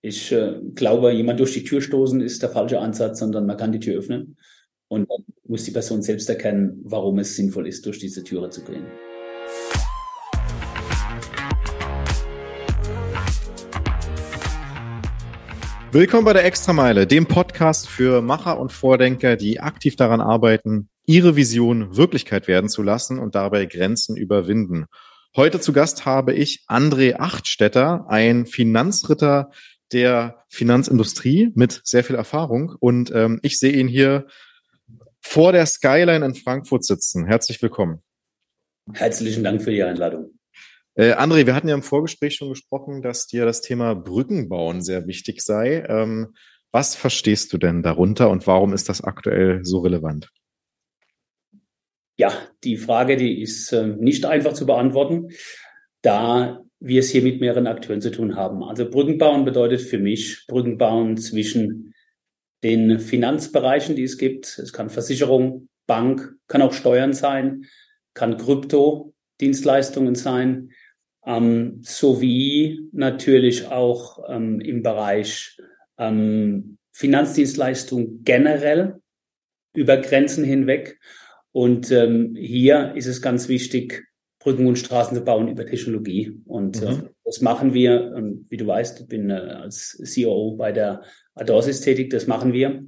Ich äh, glaube, jemand durch die Tür stoßen ist der falsche Ansatz, sondern man kann die Tür öffnen und dann muss die Person selbst erkennen, warum es sinnvoll ist, durch diese Türe zu gehen. Willkommen bei der Extrameile, dem Podcast für Macher und Vordenker, die aktiv daran arbeiten, ihre Vision Wirklichkeit werden zu lassen und dabei Grenzen überwinden. Heute zu Gast habe ich André Achtstetter, ein Finanzritter der Finanzindustrie mit sehr viel Erfahrung. Und ähm, ich sehe ihn hier vor der Skyline in Frankfurt sitzen. Herzlich willkommen. Herzlichen Dank für die Einladung. Äh, André, wir hatten ja im Vorgespräch schon gesprochen, dass dir das Thema Brückenbauen sehr wichtig sei. Ähm, was verstehst du denn darunter und warum ist das aktuell so relevant? Ja, die Frage, die ist äh, nicht einfach zu beantworten, da wir es hier mit mehreren Akteuren zu tun haben. Also Brückenbauen bedeutet für mich Brückenbauen zwischen den Finanzbereichen, die es gibt. Es kann Versicherung, Bank, kann auch Steuern sein, kann Krypto-Dienstleistungen sein, ähm, sowie natürlich auch ähm, im Bereich ähm, Finanzdienstleistung generell über Grenzen hinweg. Und ähm, hier ist es ganz wichtig, Brücken und Straßen zu bauen über Technologie. Und äh, mhm. äh, das machen wir. Und wie du weißt, ich bin äh, als CEO bei der Adorsis tätig. Das machen wir,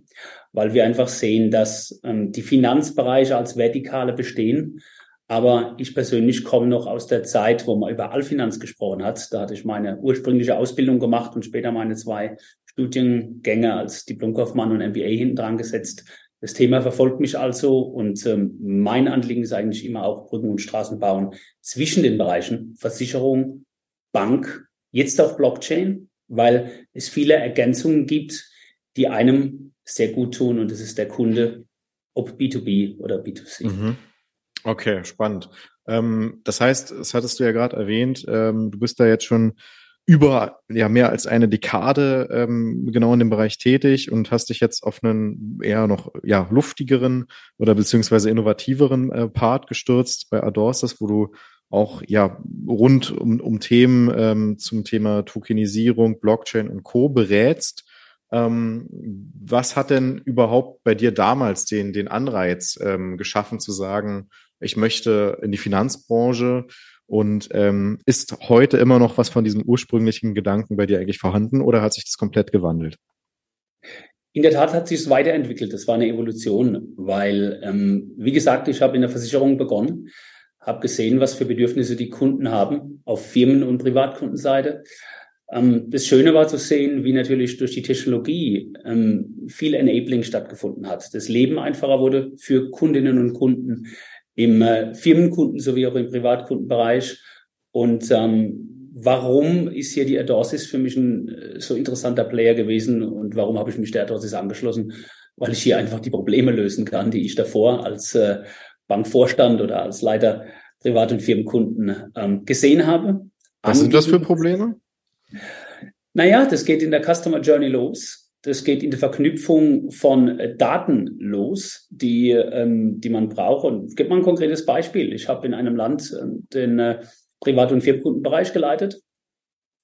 weil wir einfach sehen, dass ähm, die Finanzbereiche als Vertikale bestehen. Aber ich persönlich komme noch aus der Zeit, wo man über Allfinanz gesprochen hat. Da hatte ich meine ursprüngliche Ausbildung gemacht und später meine zwei Studiengänge als Diplomkaufmann und MBA hinten dran gesetzt. Das Thema verfolgt mich also und ähm, mein Anliegen ist eigentlich immer auch Brücken und Straßen bauen zwischen den Bereichen Versicherung, Bank, jetzt auch Blockchain, weil es viele Ergänzungen gibt, die einem sehr gut tun und das ist der Kunde, ob B2B oder B2C. Mhm. Okay, spannend. Ähm, das heißt, das hattest du ja gerade erwähnt, ähm, du bist da jetzt schon über ja mehr als eine Dekade ähm, genau in dem Bereich tätig und hast dich jetzt auf einen eher noch ja luftigeren oder beziehungsweise innovativeren äh, Part gestürzt bei Adorsas, wo du auch ja rund um, um Themen ähm, zum Thema Tokenisierung, Blockchain und Co. berätst. Ähm, was hat denn überhaupt bei dir damals den, den Anreiz ähm, geschaffen zu sagen, ich möchte in die Finanzbranche und ähm, ist heute immer noch was von diesem ursprünglichen Gedanken bei dir eigentlich vorhanden oder hat sich das komplett gewandelt? In der Tat hat sich es weiterentwickelt. Das war eine Evolution, weil, ähm, wie gesagt, ich habe in der Versicherung begonnen, habe gesehen, was für Bedürfnisse die Kunden haben auf Firmen- und Privatkundenseite. Ähm, das Schöne war zu sehen, wie natürlich durch die Technologie ähm, viel Enabling stattgefunden hat. Das Leben einfacher wurde für Kundinnen und Kunden im äh, Firmenkunden sowie auch im Privatkundenbereich. Und ähm, warum ist hier die Adorsis für mich ein äh, so interessanter Player gewesen und warum habe ich mich der Adorsis angeschlossen? Weil ich hier einfach die Probleme lösen kann, die ich davor als äh, Bankvorstand oder als Leiter Privat- und Firmenkunden ähm, gesehen habe. Was sind das für Probleme? Naja, das geht in der Customer Journey los. Das geht in der Verknüpfung von äh, Daten los, die, ähm, die man braucht. Und ich gebe mal ein konkretes Beispiel. Ich habe in einem Land äh, den äh, Privat- und Firmenkundenbereich geleitet.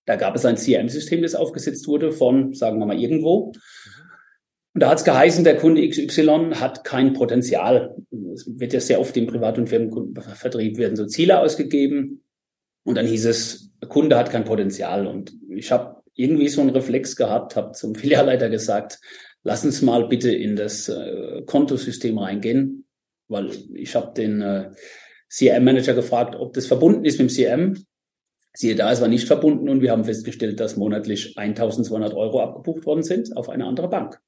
Da gab es ein CRM-System, das aufgesetzt wurde von, sagen wir mal, irgendwo. Und da hat es geheißen, der Kunde XY hat kein Potenzial. Es wird ja sehr oft im Privat- und Firmenkundenvertrieb werden so Ziele ausgegeben. Und dann hieß es, der Kunde hat kein Potenzial. Und ich habe irgendwie so einen Reflex gehabt, habe zum Filialleiter gesagt, lass uns mal bitte in das äh, Kontosystem reingehen, weil ich habe den äh, CRM-Manager gefragt, ob das verbunden ist mit dem CRM. Siehe da, es war nicht verbunden und wir haben festgestellt, dass monatlich 1200 Euro abgebucht worden sind auf eine andere Bank.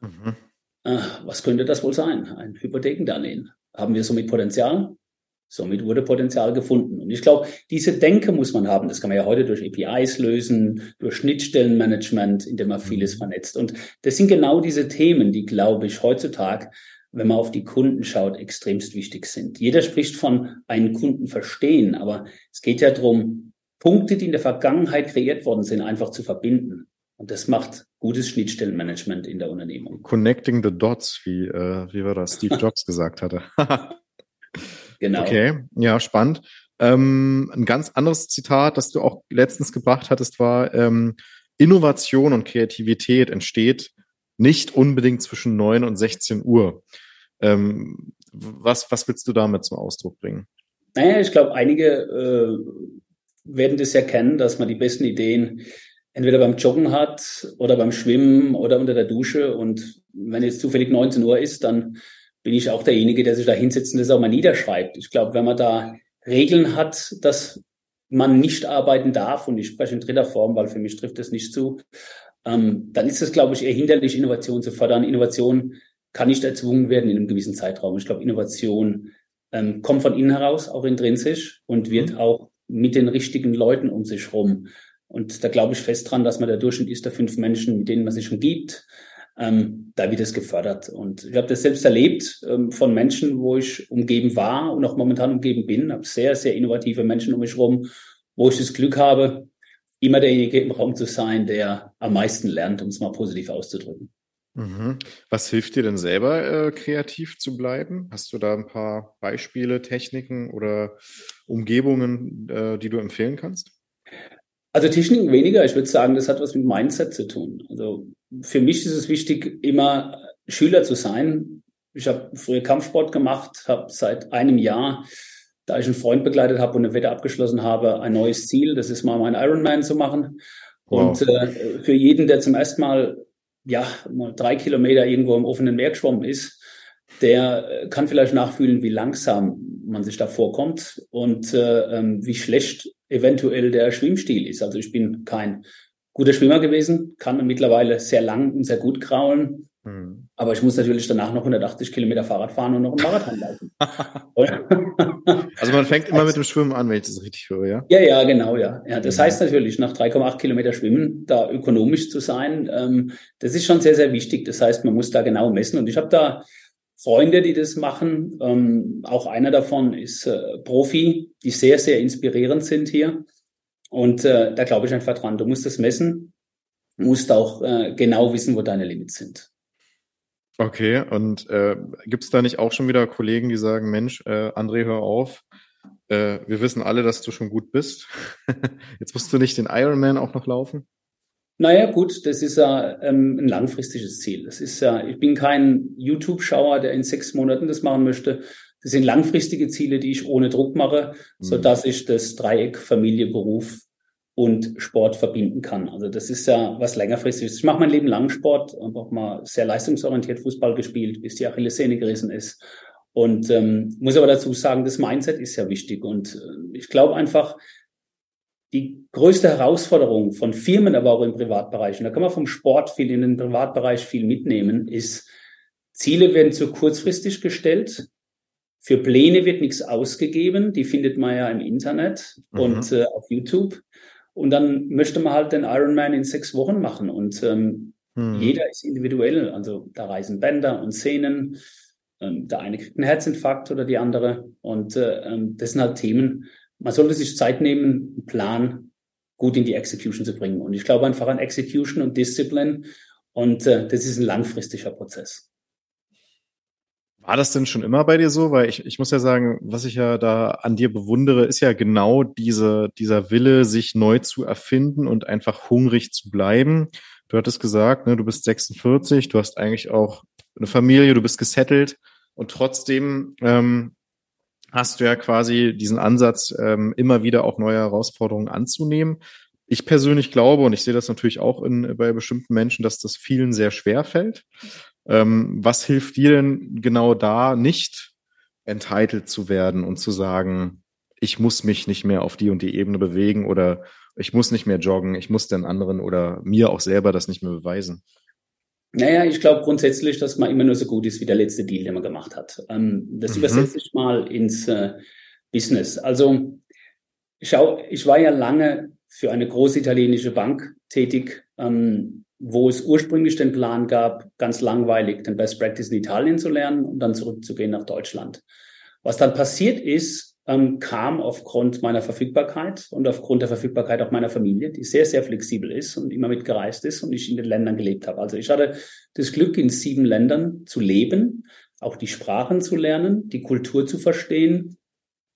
Mhm. Äh, was könnte das wohl sein? Ein Hypothekendarlehen. Haben wir somit Potenzial? Somit wurde Potenzial gefunden. Und ich glaube, diese Denke muss man haben. Das kann man ja heute durch APIs lösen, durch Schnittstellenmanagement, indem man vieles mhm. vernetzt. Und das sind genau diese Themen, die, glaube ich, heutzutage, wenn man auf die Kunden schaut, extremst wichtig sind. Jeder spricht von einen Kunden verstehen, aber es geht ja darum, Punkte, die in der Vergangenheit kreiert worden sind, einfach zu verbinden. Und das macht gutes Schnittstellenmanagement in der Unternehmung. Connecting the dots, wie, äh, wie war das Steve Jobs gesagt hatte. Genau. Okay, ja, spannend. Ähm, ein ganz anderes Zitat, das du auch letztens gebracht hattest, war, ähm, Innovation und Kreativität entsteht nicht unbedingt zwischen neun und 16 Uhr. Ähm, was, was willst du damit zum Ausdruck bringen? Naja, ich glaube, einige äh, werden das ja kennen, dass man die besten Ideen entweder beim Joggen hat oder beim Schwimmen oder unter der Dusche. Und wenn jetzt zufällig 19 Uhr ist, dann bin ich auch derjenige, der sich da hinsetzt und das auch mal niederschreibt. Ich glaube, wenn man da Regeln hat, dass man nicht arbeiten darf, und ich spreche in dritter Form, weil für mich trifft das nicht zu, ähm, dann ist es, glaube ich, eher hinderlich, Innovation zu fördern. Innovation kann nicht erzwungen werden in einem gewissen Zeitraum. Ich glaube, Innovation ähm, kommt von innen heraus, auch intrinsisch, und wird mhm. auch mit den richtigen Leuten um sich rum. Und da glaube ich fest dran, dass man der Durchschnitt ist der fünf Menschen, mit denen man sich umgibt. Ähm, da wird es gefördert. Und ich habe das selbst erlebt ähm, von Menschen, wo ich umgeben war und auch momentan umgeben bin. Habe sehr, sehr innovative Menschen um mich rum, wo ich das Glück habe, immer derjenige im Raum zu sein, der am meisten lernt, um es mal positiv auszudrücken. Mhm. Was hilft dir denn selber, äh, kreativ zu bleiben? Hast du da ein paar Beispiele, Techniken oder Umgebungen, äh, die du empfehlen kannst? Also Techniken weniger. Ich würde sagen, das hat was mit Mindset zu tun. Also für mich ist es wichtig, immer Schüler zu sein. Ich habe früher Kampfsport gemacht, habe seit einem Jahr, da ich einen Freund begleitet habe und eine Wette abgeschlossen habe, ein neues Ziel. Das ist mal mein Ironman zu machen. Wow. Und äh, für jeden, der zum ersten Mal ja, mal drei Kilometer irgendwo im offenen Meer geschwommen ist, der äh, kann vielleicht nachfühlen, wie langsam man sich da vorkommt und äh, ähm, wie schlecht eventuell der Schwimmstil ist. Also ich bin kein guter Schwimmer gewesen, kann mittlerweile sehr lang und sehr gut kraulen. Mhm. Aber ich muss natürlich danach noch 180 Kilometer Fahrrad fahren und noch einen Marathon laufen. also man fängt immer mit dem Schwimmen an, wenn ich das richtig höre, ja? Ja, ja, genau, ja. ja das mhm. heißt natürlich, nach 3,8 Kilometer Schwimmen da ökonomisch zu sein, ähm, das ist schon sehr, sehr wichtig. Das heißt, man muss da genau messen. Und ich habe da Freunde, die das machen. Ähm, auch einer davon ist äh, Profi, die sehr, sehr inspirierend sind hier. Und äh, da glaube ich einfach dran. Du musst das messen, musst auch äh, genau wissen, wo deine Limits sind. Okay, und äh, gibt es da nicht auch schon wieder Kollegen, die sagen, Mensch, äh, André, hör auf, äh, wir wissen alle, dass du schon gut bist. Jetzt musst du nicht den Ironman auch noch laufen? Naja, gut, das ist ja ähm, ein langfristiges Ziel. Das ist ja, ich bin kein YouTube-Schauer, der in sechs Monaten das machen möchte. Das sind langfristige Ziele, die ich ohne Druck mache, mhm. so dass ich das Dreieck Familie, Beruf und Sport verbinden kann. Also das ist ja was längerfristiges. Ich mache mein Leben lang Sport, habe auch mal sehr leistungsorientiert Fußball gespielt, bis die Achillessehne gerissen ist. Und ähm, muss aber dazu sagen, das Mindset ist ja wichtig. Und äh, ich glaube einfach, die größte Herausforderung von Firmen, aber auch im Privatbereich, und da kann man vom Sport viel in den Privatbereich viel mitnehmen, ist, Ziele werden zu kurzfristig gestellt. Für Pläne wird nichts ausgegeben. Die findet man ja im Internet mhm. und äh, auf YouTube. Und dann möchte man halt den Ironman in sechs Wochen machen. Und ähm, hm. jeder ist individuell. Also da reisen Bänder und Sehnen. Ähm, der eine kriegt einen Herzinfarkt oder die andere. Und äh, ähm, das sind halt Themen. Man sollte sich Zeit nehmen, einen Plan gut in die Execution zu bringen. Und ich glaube einfach an Execution und Discipline. Und äh, das ist ein langfristiger Prozess. War das denn schon immer bei dir so? Weil ich, ich muss ja sagen, was ich ja da an dir bewundere, ist ja genau diese, dieser Wille, sich neu zu erfinden und einfach hungrig zu bleiben. Du hattest gesagt, ne, du bist 46, du hast eigentlich auch eine Familie, du bist gesettelt und trotzdem ähm, hast du ja quasi diesen Ansatz, ähm, immer wieder auch neue Herausforderungen anzunehmen. Ich persönlich glaube, und ich sehe das natürlich auch in, bei bestimmten Menschen, dass das vielen sehr schwer fällt. Ähm, was hilft dir denn genau da, nicht entitled zu werden und zu sagen, ich muss mich nicht mehr auf die und die Ebene bewegen oder ich muss nicht mehr joggen, ich muss den anderen oder mir auch selber das nicht mehr beweisen? Naja, ich glaube grundsätzlich, dass man immer nur so gut ist wie der letzte Deal, den man gemacht hat. Ähm, das mhm. übersetze ich mal ins äh, Business. Also schau, ich war ja lange für eine große italienische Bank tätig. Ähm, wo es ursprünglich den Plan gab, ganz langweilig den Best Practice in Italien zu lernen und dann zurückzugehen nach Deutschland. Was dann passiert ist, ähm, kam aufgrund meiner Verfügbarkeit und aufgrund der Verfügbarkeit auch meiner Familie, die sehr, sehr flexibel ist und immer mitgereist ist und ich in den Ländern gelebt habe. Also ich hatte das Glück, in sieben Ländern zu leben, auch die Sprachen zu lernen, die Kultur zu verstehen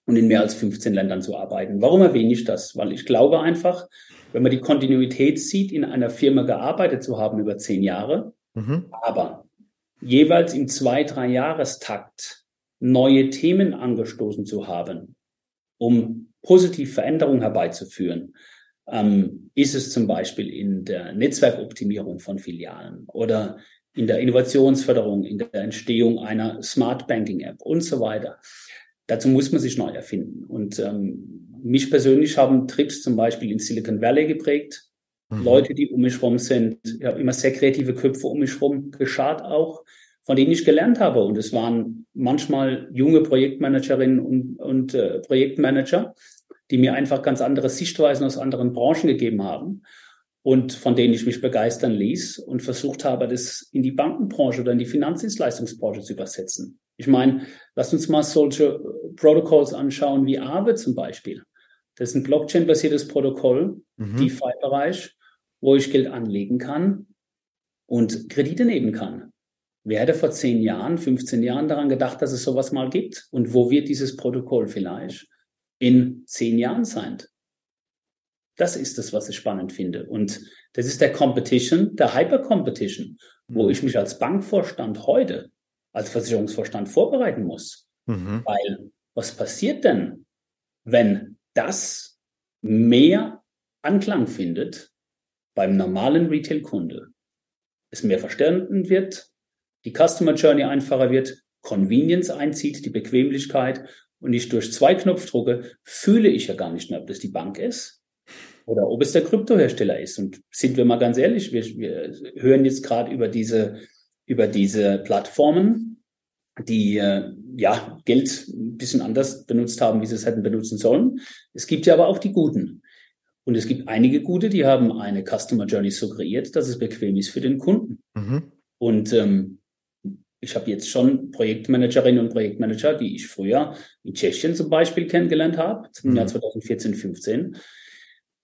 und in mehr als 15 Ländern zu arbeiten. Warum erwähne ich das? Weil ich glaube einfach, wenn man die Kontinuität sieht, in einer Firma gearbeitet zu haben über zehn Jahre, mhm. aber jeweils im zwei, drei Jahrestakt neue Themen angestoßen zu haben, um positiv Veränderungen herbeizuführen, ähm, ist es zum Beispiel in der Netzwerkoptimierung von Filialen oder in der Innovationsförderung, in der Entstehung einer Smart Banking App und so weiter. Dazu muss man sich neu erfinden. Und ähm, mich persönlich haben Trips zum Beispiel in Silicon Valley geprägt. Mhm. Leute, die um mich rum sind. Ich habe immer sehr kreative Köpfe um mich rum geschart auch, von denen ich gelernt habe. Und es waren manchmal junge Projektmanagerinnen und, und äh, Projektmanager, die mir einfach ganz andere Sichtweisen aus anderen Branchen gegeben haben und von denen ich mich begeistern ließ und versucht habe, das in die Bankenbranche oder in die Finanzdienstleistungsbranche zu übersetzen. Ich meine, lass uns mal solche Protocols anschauen wie Aave zum Beispiel. Das ist ein Blockchain-basiertes Protokoll, mhm. DeFi-Bereich, wo ich Geld anlegen kann und Kredite nehmen kann. Wer hätte vor zehn Jahren, 15 Jahren daran gedacht, dass es sowas mal gibt? Und wo wird dieses Protokoll vielleicht in zehn Jahren sein? Das ist das, was ich spannend finde. Und das ist der Competition, der Hyper-Competition, wo mhm. ich mich als Bankvorstand heute, als Versicherungsvorstand vorbereiten muss. Mhm. Weil was passiert denn, wenn das mehr Anklang findet beim normalen Retail-Kunde? Es mehr verstanden wird, die Customer Journey einfacher wird, Convenience einzieht, die Bequemlichkeit und ich durch zwei Knopfdrucke fühle ich ja gar nicht mehr, ob das die Bank ist oder ob es der Kryptohersteller ist. Und sind wir mal ganz ehrlich, wir, wir hören jetzt gerade über diese, über diese Plattformen, die äh, ja Geld ein bisschen anders benutzt haben, wie sie es hätten benutzen sollen. Es gibt ja aber auch die Guten. Und es gibt einige Gute, die haben eine Customer Journey so kreiert, dass es bequem ist für den Kunden. Mhm. Und ähm, ich habe jetzt schon Projektmanagerinnen und Projektmanager, die ich früher in Tschechien zum Beispiel kennengelernt habe, im mhm. Jahr 2014, 15.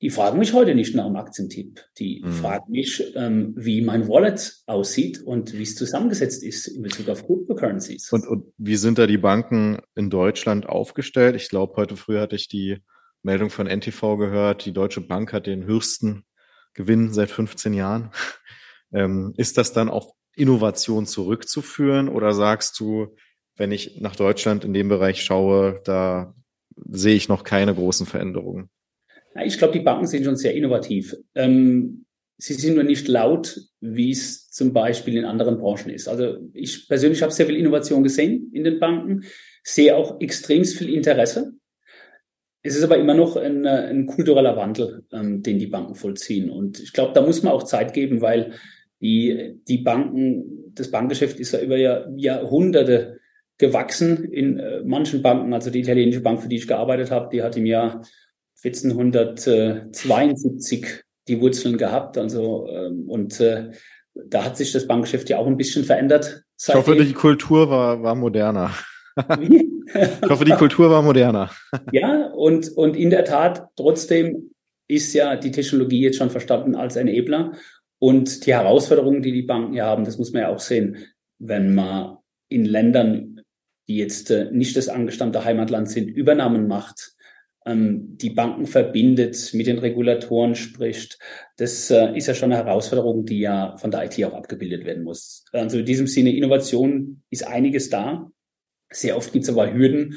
Die fragen mich heute nicht nach einem Aktientipp. Die mhm. fragen mich, ähm, wie mein Wallet aussieht und wie es zusammengesetzt ist in Bezug auf Cryptocurrencies. Und, und wie sind da die Banken in Deutschland aufgestellt? Ich glaube, heute früh hatte ich die Meldung von NTV gehört, die Deutsche Bank hat den höchsten Gewinn seit 15 Jahren. Ähm, ist das dann auch Innovation zurückzuführen oder sagst du, wenn ich nach Deutschland in dem Bereich schaue, da sehe ich noch keine großen Veränderungen? Ich glaube, die Banken sind schon sehr innovativ. Ähm, sie sind nur nicht laut, wie es zum Beispiel in anderen Branchen ist. Also ich persönlich habe sehr viel Innovation gesehen in den Banken, sehe auch extrem viel Interesse. Es ist aber immer noch ein, ein kultureller Wandel, ähm, den die Banken vollziehen. Und ich glaube, da muss man auch Zeit geben, weil die, die Banken, das Bankgeschäft ist ja über Jahr, Jahrhunderte gewachsen in äh, manchen Banken. Also die italienische Bank, für die ich gearbeitet habe, die hat im Jahr 1472 die Wurzeln gehabt. Also ähm, und äh, da hat sich das Bankgeschäft ja auch ein bisschen verändert. Ich hoffe, die Kultur war, war moderner. ich hoffe, die Kultur war moderner. ja, und, und in der Tat, trotzdem ist ja die Technologie jetzt schon verstanden als ein Ebler. Und die Herausforderungen, die die Banken ja haben, das muss man ja auch sehen, wenn man in Ländern, die jetzt äh, nicht das angestammte Heimatland sind, Übernahmen macht, die Banken verbindet, mit den Regulatoren spricht. Das äh, ist ja schon eine Herausforderung, die ja von der IT auch abgebildet werden muss. Also in diesem Sinne, Innovation ist einiges da. Sehr oft gibt es aber Hürden,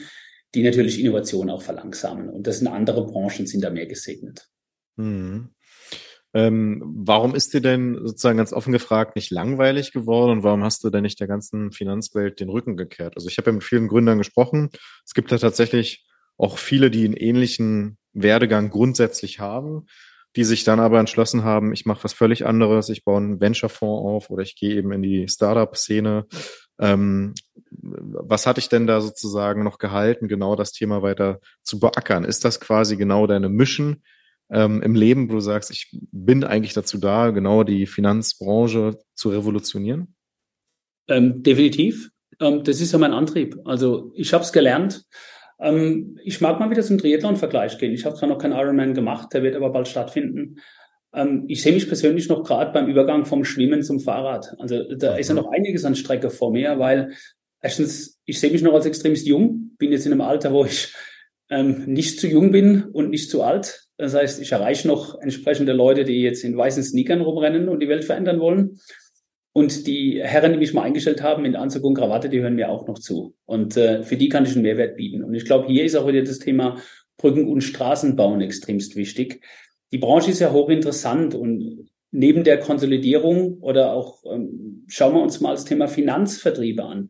die natürlich Innovation auch verlangsamen. Und das sind andere Branchen, sind da mehr gesegnet. Mhm. Ähm, warum ist dir denn sozusagen ganz offen gefragt nicht langweilig geworden und warum hast du denn nicht der ganzen Finanzwelt den Rücken gekehrt? Also ich habe ja mit vielen Gründern gesprochen. Es gibt ja tatsächlich auch viele, die einen ähnlichen Werdegang grundsätzlich haben, die sich dann aber entschlossen haben, ich mache was völlig anderes, ich baue einen Venture-Fonds auf oder ich gehe eben in die Startup-Szene. Ähm, was hat dich denn da sozusagen noch gehalten, genau das Thema weiter zu beackern? Ist das quasi genau deine Mission, ähm, im Leben, wo du sagst, ich bin eigentlich dazu da, genau die Finanzbranche zu revolutionieren? Ähm, definitiv. Ähm, das ist ja mein Antrieb. Also ich habe es gelernt. Ähm, ich mag mal wieder zum Triathlon-Vergleich gehen. Ich habe zwar noch keinen Ironman gemacht, der wird aber bald stattfinden. Ähm, ich sehe mich persönlich noch gerade beim Übergang vom Schwimmen zum Fahrrad. Also da ist ja noch einiges an Strecke vor mir, weil erstens, ich sehe mich noch als extremst jung, bin jetzt in einem Alter, wo ich ähm, nicht zu jung bin und nicht zu alt. Das heißt, ich erreiche noch entsprechende Leute, die jetzt in weißen Sneakern rumrennen und die Welt verändern wollen. Und die Herren, die mich mal eingestellt haben in Anzug und Krawatte, die hören mir auch noch zu. Und äh, für die kann ich einen Mehrwert bieten. Und ich glaube, hier ist auch wieder das Thema Brücken- und Straßenbauen extremst wichtig. Die Branche ist ja hochinteressant und neben der Konsolidierung oder auch ähm, schauen wir uns mal das Thema Finanzvertriebe an.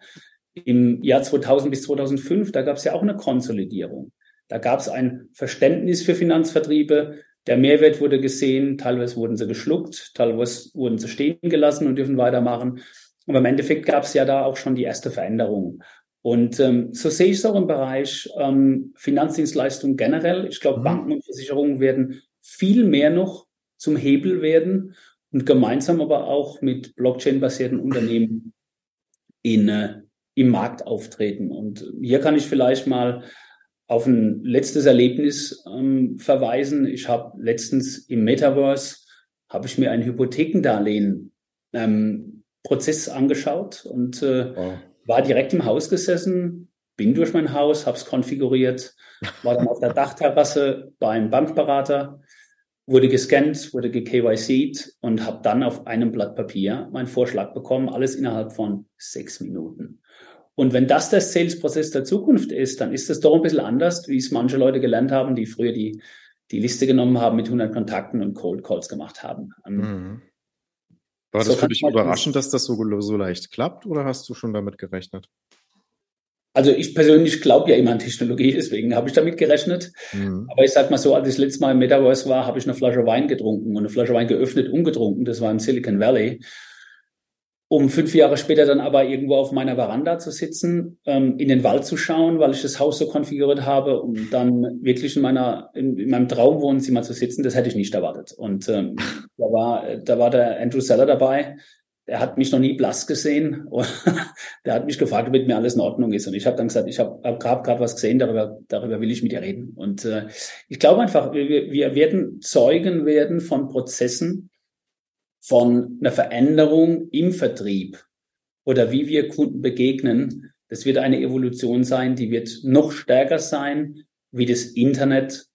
Im Jahr 2000 bis 2005, da gab es ja auch eine Konsolidierung. Da gab es ein Verständnis für Finanzvertriebe. Der Mehrwert wurde gesehen, teilweise wurden sie geschluckt, teilweise wurden sie stehen gelassen und dürfen weitermachen. Aber im Endeffekt gab es ja da auch schon die erste Veränderung. Und ähm, so sehe ich es auch im Bereich ähm, Finanzdienstleistungen generell. Ich glaube, mhm. Banken und Versicherungen werden viel mehr noch zum Hebel werden und gemeinsam aber auch mit Blockchain-basierten Unternehmen in, äh, im Markt auftreten. Und hier kann ich vielleicht mal auf ein letztes Erlebnis ähm, verweisen. Ich habe letztens im Metaverse habe ich mir ein Hypothekendarlehen ähm, Prozess angeschaut und äh, oh. war direkt im Haus gesessen, bin durch mein Haus, habe es konfiguriert, war dann auf der Dachterrasse beim Bankberater, wurde gescannt, wurde gekyc'd und habe dann auf einem Blatt Papier meinen Vorschlag bekommen, alles innerhalb von sechs Minuten. Und wenn das der Sales-Prozess der Zukunft ist, dann ist das doch ein bisschen anders, wie es manche Leute gelernt haben, die früher die, die Liste genommen haben, mit 100 Kontakten und Cold Calls gemacht haben. Ähm, mhm. War so das für dich überraschend, dass das so, so leicht klappt oder hast du schon damit gerechnet? Also ich persönlich glaube ja immer an Technologie, deswegen habe ich damit gerechnet. Mhm. Aber ich sage mal so, als ich das letzte Mal im Metaverse war, habe ich eine Flasche Wein getrunken und eine Flasche Wein geöffnet, umgetrunken. Das war im Silicon Valley um fünf Jahre später dann aber irgendwo auf meiner Veranda zu sitzen, ähm, in den Wald zu schauen, weil ich das Haus so konfiguriert habe, um dann wirklich in meiner in, in meinem Traumwohnzimmer zu sitzen, das hätte ich nicht erwartet. Und ähm, da war da war der Andrew Seller dabei. Der hat mich noch nie blass gesehen. der hat mich gefragt, ob mit mir alles in Ordnung ist. Und ich habe dann gesagt, ich habe hab gerade grad was gesehen, darüber, darüber will ich mit dir reden. Und äh, ich glaube einfach, wir, wir werden Zeugen werden von Prozessen, von einer Veränderung im Vertrieb oder wie wir Kunden begegnen, das wird eine Evolution sein, die wird noch stärker sein, wie das Internet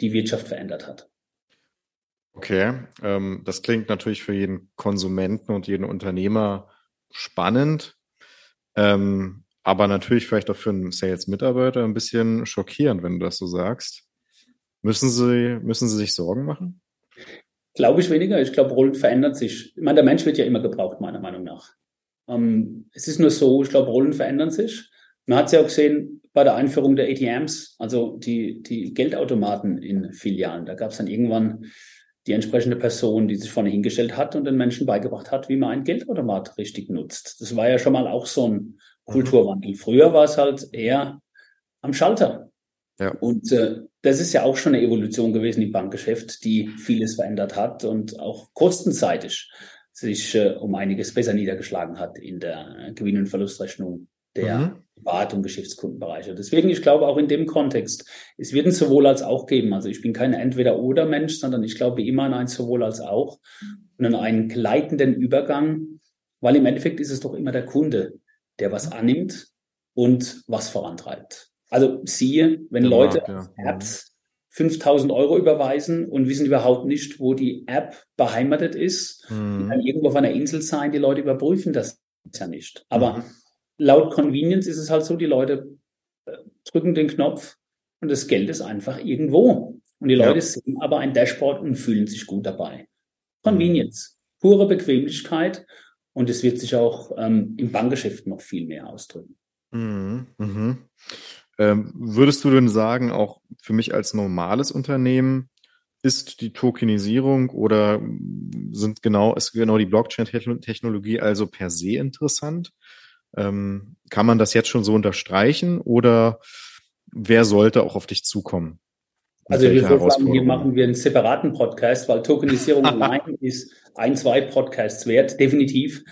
die Wirtschaft verändert hat. Okay, ähm, das klingt natürlich für jeden Konsumenten und jeden Unternehmer spannend, ähm, aber natürlich vielleicht auch für einen Sales-Mitarbeiter ein bisschen schockierend, wenn du das so sagst. Müssen Sie, müssen Sie sich Sorgen machen? Glaube ich weniger. Ich glaube, Rollen verändern sich. Ich meine, der Mensch wird ja immer gebraucht, meiner Meinung nach. Ähm, es ist nur so, ich glaube, Rollen verändern sich. Man hat es ja auch gesehen bei der Einführung der ATMs, also die, die Geldautomaten in Filialen. Da gab es dann irgendwann die entsprechende Person, die sich vorne hingestellt hat und den Menschen beigebracht hat, wie man einen Geldautomat richtig nutzt. Das war ja schon mal auch so ein mhm. Kulturwandel. Früher war es halt eher am Schalter. Ja. Und äh, das ist ja auch schon eine Evolution gewesen im Bankgeschäft, die vieles verändert hat und auch kostenseitig sich äh, um einiges besser niedergeschlagen hat in der Gewinn- und Verlustrechnung der mhm. Privat- und Geschäftskundenbereiche. Deswegen, ich glaube auch in dem Kontext, es wird ein sowohl als auch geben. Also ich bin kein Entweder-Oder-Mensch, sondern ich glaube immer an ein sowohl als auch und an einen gleitenden Übergang, weil im Endeffekt ist es doch immer der Kunde, der was annimmt und was vorantreibt. Also siehe, wenn der Leute ja. Apps 5000 Euro überweisen und wissen überhaupt nicht, wo die App beheimatet ist, mhm. die kann irgendwo auf einer Insel sein, die Leute überprüfen das ja nicht. Aber mhm. laut Convenience ist es halt so, die Leute äh, drücken den Knopf und das Geld ist einfach irgendwo. Und die Leute ja. sehen aber ein Dashboard und fühlen sich gut dabei. Convenience, pure Bequemlichkeit und es wird sich auch ähm, im Bankgeschäft noch viel mehr ausdrücken. Mhm. Mhm. Ähm, würdest du denn sagen, auch für mich als normales Unternehmen ist die Tokenisierung oder sind genau, ist genau die Blockchain-Technologie also per se interessant? Ähm, kann man das jetzt schon so unterstreichen oder wer sollte auch auf dich zukommen? Also wir vorschlagen, hier machen wir einen separaten Podcast, weil Tokenisierung allein ist ein, zwei Podcasts wert, definitiv.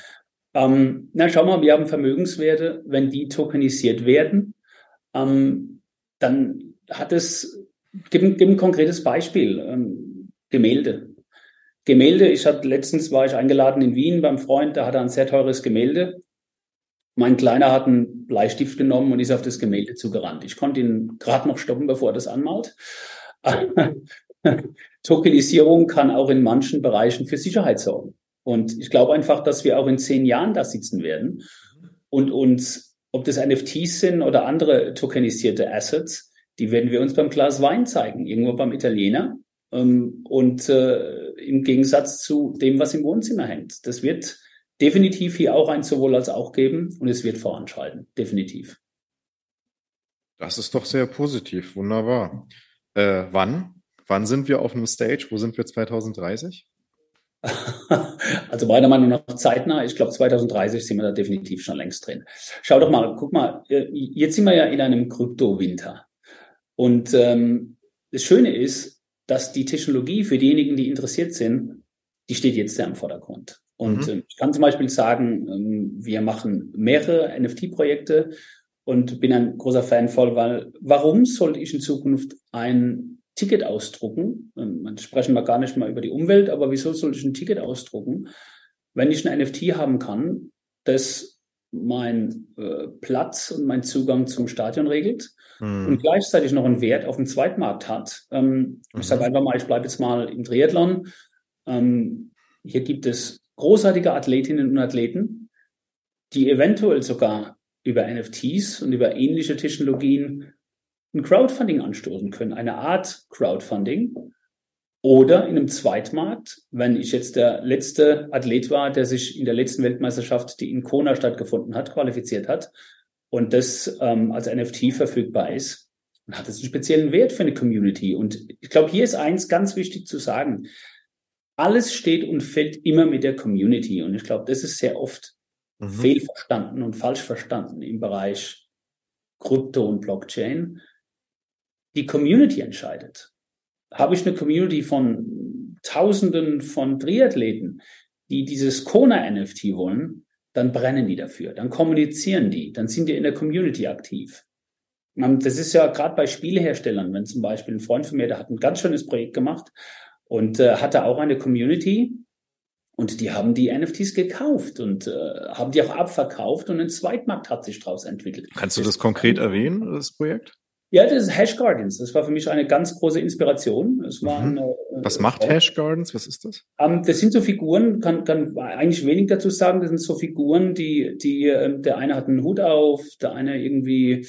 Ähm, na, schau mal, wir haben Vermögenswerte, wenn die tokenisiert werden, ähm, dann hat es, gib, gib ein konkretes Beispiel, ähm, Gemälde. Gemälde, ich hatte letztens war ich eingeladen in Wien beim Freund, der hatte ein sehr teures Gemälde. Mein Kleiner hat einen Bleistift genommen und ist auf das Gemälde zugerannt. Ich konnte ihn gerade noch stoppen, bevor er das anmalt. Tokenisierung kann auch in manchen Bereichen für Sicherheit sorgen. Und ich glaube einfach, dass wir auch in zehn Jahren da sitzen werden und uns, ob das NFTs sind oder andere tokenisierte Assets, die werden wir uns beim Glas Wein zeigen, irgendwo beim Italiener. Ähm, und äh, im Gegensatz zu dem, was im Wohnzimmer hängt. Das wird definitiv hier auch ein sowohl als auch geben und es wird voranschreiten. Definitiv. Das ist doch sehr positiv. Wunderbar. Äh, wann? Wann sind wir auf einem Stage? Wo sind wir 2030? Also meiner Meinung nach zeitnah. Ich glaube, 2030 sind wir da definitiv schon längst drin. Schau doch mal, guck mal, äh, jetzt sind wir ja in einem Krypto-Winter. Und ähm, das Schöne ist, dass die Technologie für diejenigen, die interessiert sind, die steht jetzt sehr im Vordergrund. Und mhm. äh, ich kann zum Beispiel sagen, ähm, wir machen mehrere NFT-Projekte und bin ein großer Fan voll, weil warum sollte ich in Zukunft ein Ticket ausdrucken? Ähm, man sprechen wir gar nicht mal über die Umwelt, aber wieso sollte ich ein Ticket ausdrucken, wenn ich ein NFT haben kann, das mein äh, Platz und mein Zugang zum Stadion regelt mhm. und gleichzeitig noch einen Wert auf dem Zweitmarkt hat. Ähm, mhm. Ich sage einfach mal, ich bleibe jetzt mal im Triathlon. Ähm, hier gibt es großartige Athletinnen und Athleten, die eventuell sogar über NFTs und über ähnliche Technologien ein Crowdfunding anstoßen können, eine Art Crowdfunding, oder in einem Zweitmarkt, wenn ich jetzt der letzte Athlet war, der sich in der letzten Weltmeisterschaft, die in Kona stattgefunden hat, qualifiziert hat und das ähm, als NFT verfügbar ist, dann hat es einen speziellen Wert für eine Community. Und ich glaube, hier ist eins ganz wichtig zu sagen. Alles steht und fällt immer mit der Community. Und ich glaube, das ist sehr oft mhm. fehlverstanden und falsch verstanden im Bereich Krypto und Blockchain. Die Community entscheidet habe ich eine Community von Tausenden von Triathleten, die dieses Kona-NFT wollen, dann brennen die dafür, dann kommunizieren die, dann sind die in der Community aktiv. Das ist ja gerade bei Spieleherstellern, wenn zum Beispiel ein Freund von mir, der hat ein ganz schönes Projekt gemacht und äh, hatte auch eine Community und die haben die NFTs gekauft und äh, haben die auch abverkauft und ein Zweitmarkt hat sich daraus entwickelt. Kannst du das konkret erwähnen, das Projekt? Ja, das ist Hash Gardens. Das war für mich eine ganz große Inspiration. Es war mhm. eine, Was macht äh, Hash Gardens? Was ist das? Ähm, das sind so Figuren, kann, kann eigentlich wenig dazu sagen. Das sind so Figuren, die, die, äh, der eine hat einen Hut auf, der eine irgendwie,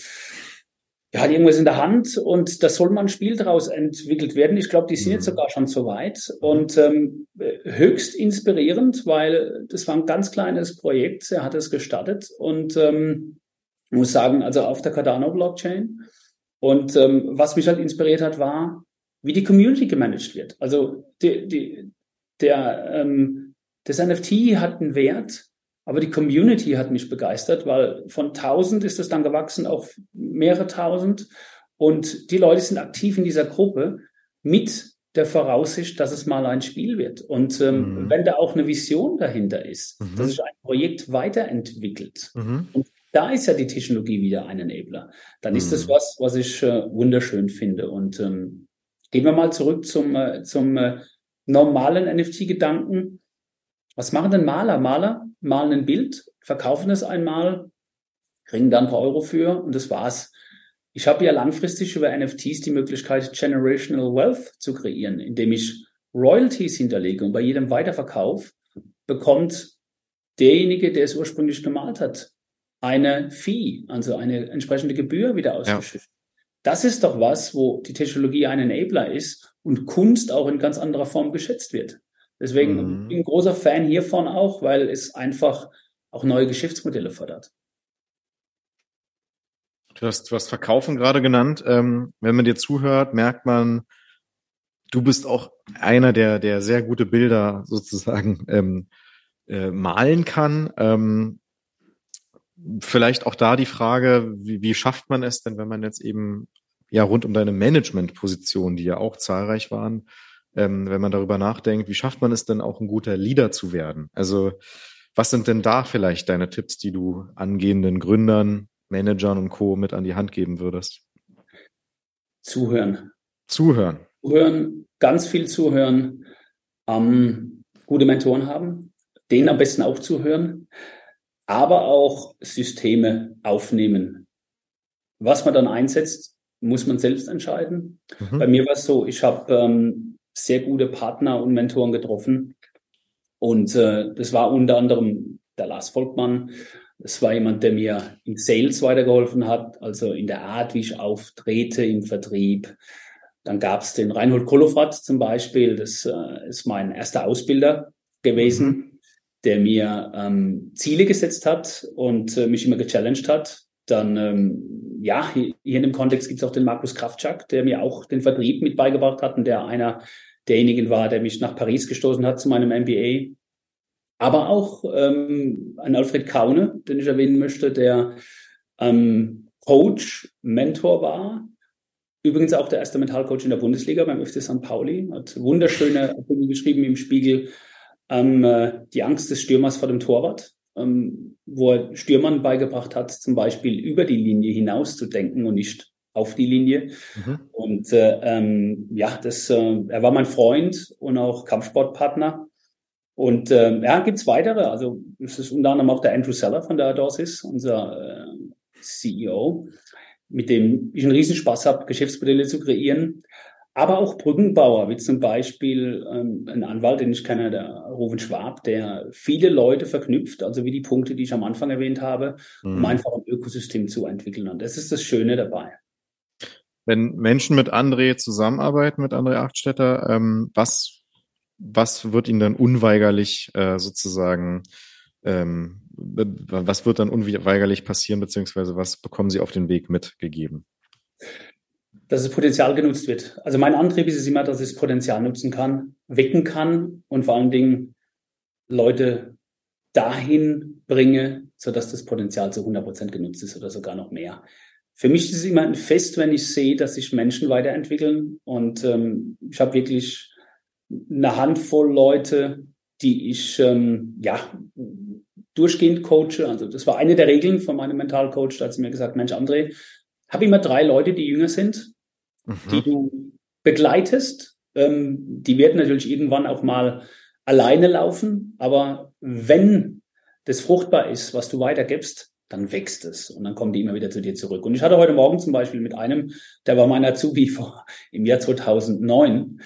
ja, hat irgendwas in der Hand und da soll mal ein Spiel daraus entwickelt werden. Ich glaube, die sind mhm. jetzt sogar schon so weit und ähm, höchst inspirierend, weil das war ein ganz kleines Projekt. Er hat es gestartet und ähm, muss sagen, also auf der Cardano Blockchain. Und ähm, was mich halt inspiriert hat, war, wie die Community gemanagt wird. Also die, die, der, ähm, das NFT hat einen Wert, aber die Community hat mich begeistert, weil von 1000 ist es dann gewachsen auf mehrere tausend. Und die Leute sind aktiv in dieser Gruppe mit der Voraussicht, dass es mal ein Spiel wird. Und ähm, mhm. wenn da auch eine Vision dahinter ist, mhm. dass sich ein Projekt weiterentwickelt mhm. und da ist ja die Technologie wieder ein Enabler. Dann ist das mhm. was, was ich äh, wunderschön finde. Und ähm, gehen wir mal zurück zum, äh, zum äh, normalen NFT-Gedanken. Was machen denn Maler? Maler malen ein Bild, verkaufen es einmal, kriegen dann ein paar Euro für und das war's. Ich habe ja langfristig über NFTs die Möglichkeit, Generational Wealth zu kreieren, indem ich Royalties hinterlege und bei jedem Weiterverkauf bekommt derjenige, der es ursprünglich gemalt hat, eine Fee, also eine entsprechende Gebühr wieder ausgeschüttet. Ja. Das ist doch was, wo die Technologie ein Enabler ist und Kunst auch in ganz anderer Form geschätzt wird. Deswegen mhm. bin ich ein großer Fan hiervon auch, weil es einfach auch neue Geschäftsmodelle fördert. Du hast, du hast Verkaufen gerade genannt. Ähm, wenn man dir zuhört, merkt man, du bist auch einer, der, der sehr gute Bilder sozusagen ähm, äh, malen kann. Ähm, vielleicht auch da die Frage, wie, wie schafft man es denn, wenn man jetzt eben ja rund um deine Managementposition, die ja auch zahlreich waren, ähm, wenn man darüber nachdenkt, wie schafft man es denn auch ein guter Leader zu werden? Also was sind denn da vielleicht deine Tipps, die du angehenden Gründern, Managern und Co. mit an die Hand geben würdest? Zuhören. Zuhören. Zuhören, ganz viel zuhören, ähm, gute Mentoren haben, denen am besten auch zuhören aber auch Systeme aufnehmen. Was man dann einsetzt, muss man selbst entscheiden. Mhm. Bei mir war es so, ich habe ähm, sehr gute Partner und Mentoren getroffen. Und äh, das war unter anderem der Lars Volkmann. Das war jemand, der mir im Sales weitergeholfen hat, also in der Art, wie ich auftrete im Vertrieb. Dann gab es den Reinhold Kolofrat zum Beispiel. Das äh, ist mein erster Ausbilder gewesen, mhm. Der mir ähm, Ziele gesetzt hat und äh, mich immer gechallenged hat. Dann, ähm, ja, hier, in dem Kontext gibt es auch den Markus Kraftschak, der mir auch den Vertrieb mit beigebracht hat und der einer derjenigen war, der mich nach Paris gestoßen hat zu meinem MBA. Aber auch ähm, ein Alfred Kaune, den ich erwähnen möchte, der ähm, Coach, Mentor war. Übrigens auch der erste Mentalcoach in der Bundesliga beim FC St. Pauli. Hat wunderschöne Dinge geschrieben im Spiegel. Ähm, äh, die Angst des Stürmers vor dem Torwart, ähm, wo er Stürmern beigebracht hat, zum Beispiel über die Linie hinaus zu denken und nicht auf die Linie. Mhm. Und äh, ähm, ja, das, äh, er war mein Freund und auch Kampfsportpartner. Und äh, ja, gibt's weitere. Also es ist unter anderem auch der Andrew Seller von der Adorsis, unser äh, CEO, mit dem ich einen Riesenspaß habe, Geschäftsmodelle zu kreieren. Aber auch Brückenbauer, wie zum Beispiel ähm, ein Anwalt, den ich kenne, der Ruven Schwab, der viele Leute verknüpft, also wie die Punkte, die ich am Anfang erwähnt habe, mhm. um einfach ein Ökosystem zu entwickeln. Und das ist das Schöne dabei wenn Menschen mit André zusammenarbeiten, mit André Achtstädter, ähm, was, was wird ihnen dann unweigerlich äh, sozusagen, ähm, was wird dann unweigerlich passieren, beziehungsweise was bekommen sie auf den Weg mitgegeben? Dass das Potenzial genutzt wird. Also mein Antrieb ist es immer, dass ich das Potenzial nutzen kann, wecken kann und vor allen Dingen Leute dahin bringe, sodass das Potenzial zu 100 Prozent genutzt ist oder sogar noch mehr. Für mich ist es immer ein Fest, wenn ich sehe, dass sich Menschen weiterentwickeln. Und ähm, ich habe wirklich eine Handvoll Leute, die ich ähm, ja durchgehend coache. Also das war eine der Regeln von meinem Mentalcoach. Da hat sie mir gesagt, Mensch, André, habe immer drei Leute, die jünger sind, mhm. die du begleitest. Ähm, die werden natürlich irgendwann auch mal alleine laufen. Aber wenn das fruchtbar ist, was du weitergibst, dann wächst es und dann kommen die immer wieder zu dir zurück. Und ich hatte heute Morgen zum Beispiel mit einem, der war mein Azubi vor, im Jahr 2009.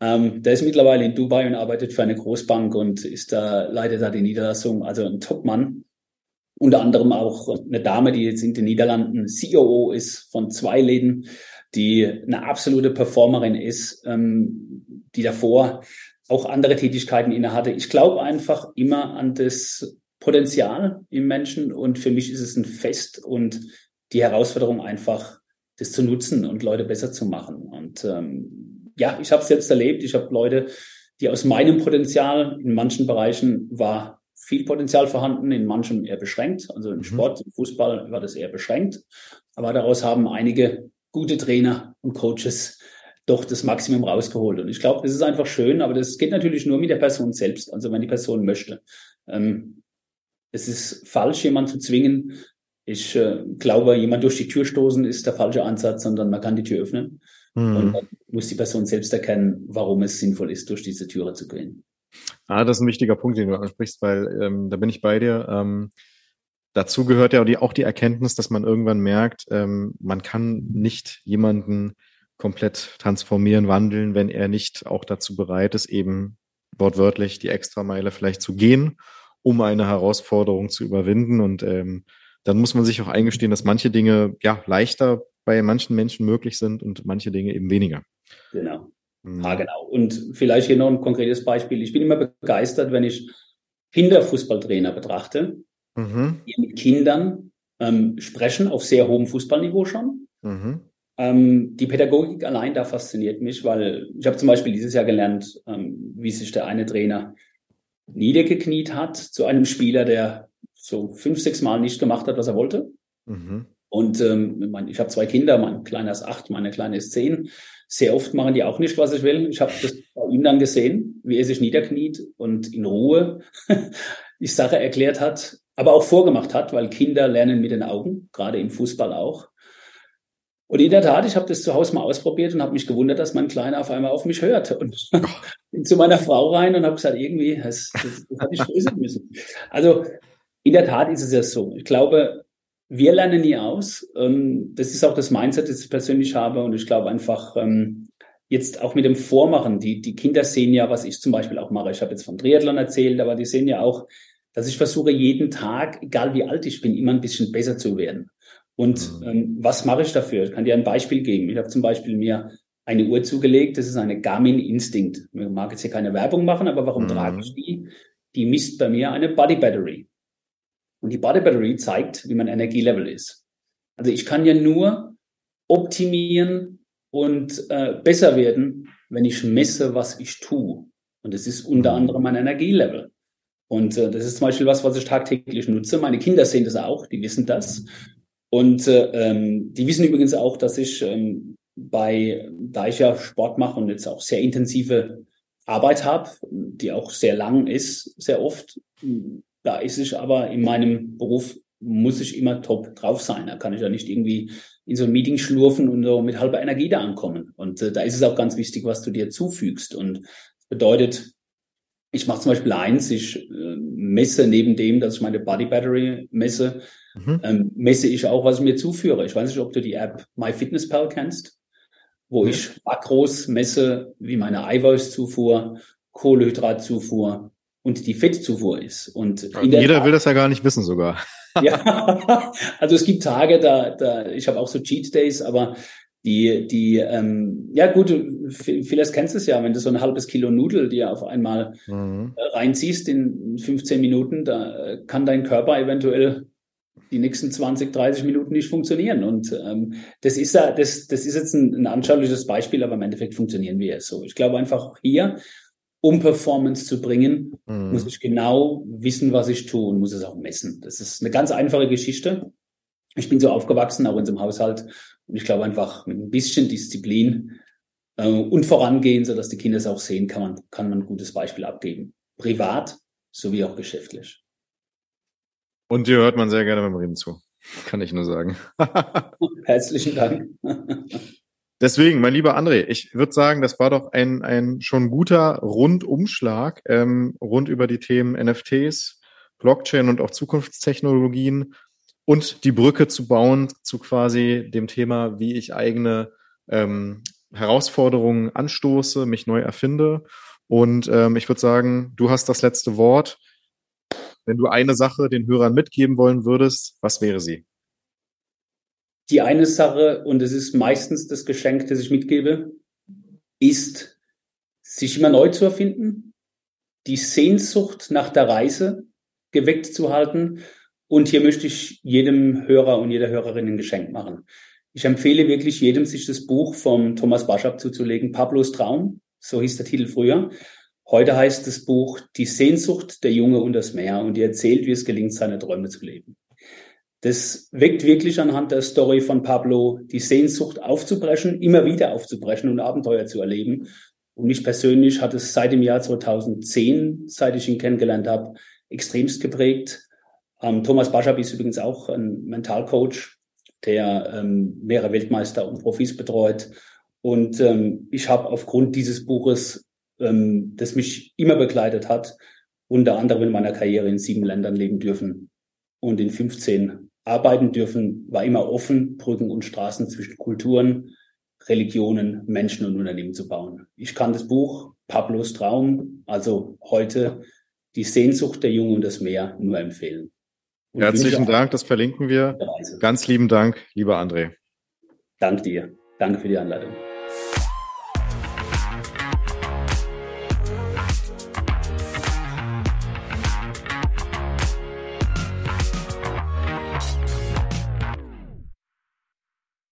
Ähm, der ist mittlerweile in Dubai und arbeitet für eine Großbank und ist da, leitet da die Niederlassung, also ein Topmann. Unter anderem auch eine Dame, die jetzt in den Niederlanden CEO ist von zwei Läden, die eine absolute Performerin ist, ähm, die davor auch andere Tätigkeiten innehatte. Ich glaube einfach immer an das Potenzial im Menschen und für mich ist es ein Fest und die Herausforderung einfach, das zu nutzen und Leute besser zu machen. Und ähm, ja, ich habe es selbst erlebt. Ich habe Leute, die aus meinem Potenzial in manchen Bereichen war viel Potenzial vorhanden, in manchen eher beschränkt. Also im mhm. Sport, im Fußball war das eher beschränkt. Aber daraus haben einige gute Trainer und Coaches doch das Maximum rausgeholt. Und ich glaube, das ist einfach schön, aber das geht natürlich nur mit der Person selbst, also wenn die Person möchte. Ähm, es ist falsch, jemanden zu zwingen. Ich äh, glaube, jemand durch die Tür stoßen ist der falsche Ansatz, sondern man kann die Tür öffnen. Mhm. Und dann muss die Person selbst erkennen, warum es sinnvoll ist, durch diese Türe zu gehen. Ah, das ist ein wichtiger Punkt, den du ansprichst, weil ähm, da bin ich bei dir. Ähm, dazu gehört ja auch die, Erkenntnis, dass man irgendwann merkt, ähm, man kann nicht jemanden komplett transformieren, wandeln, wenn er nicht auch dazu bereit ist, eben wortwörtlich die Extrameile vielleicht zu gehen um eine Herausforderung zu überwinden. Und ähm, dann muss man sich auch eingestehen, dass manche Dinge ja leichter bei manchen Menschen möglich sind und manche Dinge eben weniger. Genau. Mhm. Ja, genau. Und vielleicht hier noch ein konkretes Beispiel. Ich bin immer begeistert, wenn ich Kinderfußballtrainer betrachte, mhm. die mit Kindern ähm, sprechen auf sehr hohem Fußballniveau schon. Mhm. Ähm, die Pädagogik allein da fasziniert mich, weil ich habe zum Beispiel dieses Jahr gelernt, ähm, wie sich der eine Trainer niedergekniet hat zu einem Spieler, der so fünf, sechs Mal nicht gemacht hat, was er wollte. Mhm. Und ähm, ich habe zwei Kinder, mein kleiner ist acht, meine kleine ist zehn. Sehr oft machen die auch nicht, was ich will. Ich habe das bei ihm dann gesehen, wie er sich niederkniet und in Ruhe die Sache erklärt hat, aber auch vorgemacht hat, weil Kinder lernen mit den Augen, gerade im Fußball auch. Und in der Tat, ich habe das zu Hause mal ausprobiert und habe mich gewundert, dass mein Kleiner auf einmal auf mich hört. Und bin zu meiner Frau rein und habe gesagt, irgendwie, das, das, das habe ich lösen müssen. Also in der Tat ist es ja so. Ich glaube, wir lernen nie aus. Ähm, das ist auch das Mindset, das ich persönlich habe. Und ich glaube einfach, ähm, jetzt auch mit dem Vormachen, die, die Kinder sehen ja, was ich zum Beispiel auch mache. Ich habe jetzt vom Triathlon erzählt, aber die sehen ja auch, dass ich versuche, jeden Tag, egal wie alt ich bin, immer ein bisschen besser zu werden. Und mhm. ähm, was mache ich dafür? Ich kann dir ein Beispiel geben. Ich habe zum Beispiel mir eine Uhr zugelegt, das ist eine Garmin Instinct. Ich mag jetzt hier keine Werbung machen, aber warum mhm. trage ich die? Die misst bei mir eine Body Battery. Und die Body Battery zeigt, wie mein Energielevel ist. Also ich kann ja nur optimieren und äh, besser werden, wenn ich messe, was ich tue. Und das ist unter mhm. anderem mein Energielevel. Und äh, das ist zum Beispiel was, was ich tagtäglich nutze. Meine Kinder sehen das auch, die wissen das. Und äh, ähm, die wissen übrigens auch, dass ich ähm, bei, da ich ja Sport mache und jetzt auch sehr intensive Arbeit habe, die auch sehr lang ist, sehr oft, da ist es aber in meinem Beruf, muss ich immer top drauf sein. Da kann ich ja nicht irgendwie in so ein Meeting schlurfen und so mit halber Energie da ankommen. Und äh, da ist es auch ganz wichtig, was du dir zufügst. Und bedeutet, ich mache zum Beispiel eins, ich äh, messe neben dem, dass ich meine Body Battery messe, mhm. ähm, messe ich auch, was ich mir zuführe. Ich weiß nicht, ob du die App MyFitnessPal kennst, wo mhm. ich Makros messe, wie meine Eiweißzufuhr, Kohlehydratzufuhr und die Fettzufuhr ist. Und jeder will das ja gar nicht wissen sogar. ja, also es gibt Tage, da, da ich habe auch so Cheat Days, aber die, die, ähm, ja gut, vielleicht kennst du es ja, wenn du so ein halbes Kilo Nudel dir auf einmal mhm. Äh, reinziehst in 15 Minuten, da äh, kann dein Körper eventuell die nächsten 20, 30 Minuten nicht funktionieren. Und ähm, das ist ja, das, das ist jetzt ein, ein anschauliches Beispiel, aber im Endeffekt funktionieren wir ja so. Ich glaube einfach hier, um Performance zu bringen, mhm. muss ich genau wissen, was ich tue und muss es auch messen. Das ist eine ganz einfache Geschichte. Ich bin so aufgewachsen, auch in unserem Haushalt. Und ich glaube einfach mit ein bisschen Disziplin äh, und vorangehen, so dass die Kinder es auch sehen, kann man, kann man ein gutes Beispiel abgeben. Privat sowie auch geschäftlich. Und dir hört man sehr gerne beim Reden zu. Kann ich nur sagen. Herzlichen Dank. Deswegen, mein lieber André, ich würde sagen, das war doch ein, ein schon guter Rundumschlag ähm, rund über die Themen NFTs, Blockchain und auch Zukunftstechnologien und die Brücke zu bauen zu quasi dem Thema, wie ich eigene ähm, Herausforderungen anstoße, mich neu erfinde. Und ähm, ich würde sagen, du hast das letzte Wort. Wenn du eine Sache den Hörern mitgeben wollen würdest, was wäre sie? Die eine Sache, und es ist meistens das Geschenk, das ich mitgebe, ist, sich immer neu zu erfinden, die Sehnsucht nach der Reise geweckt zu halten und hier möchte ich jedem Hörer und jeder Hörerin ein Geschenk machen. Ich empfehle wirklich jedem, sich das Buch vom Thomas Baschab zuzulegen, Pablos Traum, so hieß der Titel früher. Heute heißt das Buch Die Sehnsucht der Junge und das Meer und die erzählt, wie es gelingt, seine Träume zu leben. Das weckt wirklich anhand der Story von Pablo die Sehnsucht aufzubrechen, immer wieder aufzubrechen und Abenteuer zu erleben. Und mich persönlich hat es seit dem Jahr 2010, seit ich ihn kennengelernt habe, extremst geprägt. Ähm, Thomas Baschab ist übrigens auch ein Mentalcoach, der ähm, mehrere Weltmeister und Profis betreut. Und ähm, ich habe aufgrund dieses Buches, ähm, das mich immer begleitet hat, unter anderem in meiner Karriere in sieben Ländern leben dürfen und in 15 arbeiten dürfen, war immer offen, Brücken und Straßen zwischen Kulturen, Religionen, Menschen und Unternehmen zu bauen. Ich kann das Buch Pablos Traum, also heute die Sehnsucht der Jungen und das Meer, nur empfehlen. Herzlichen Dank, das verlinken wir. Ganz lieben Dank, lieber André. Dank dir. Danke für die Anleitung.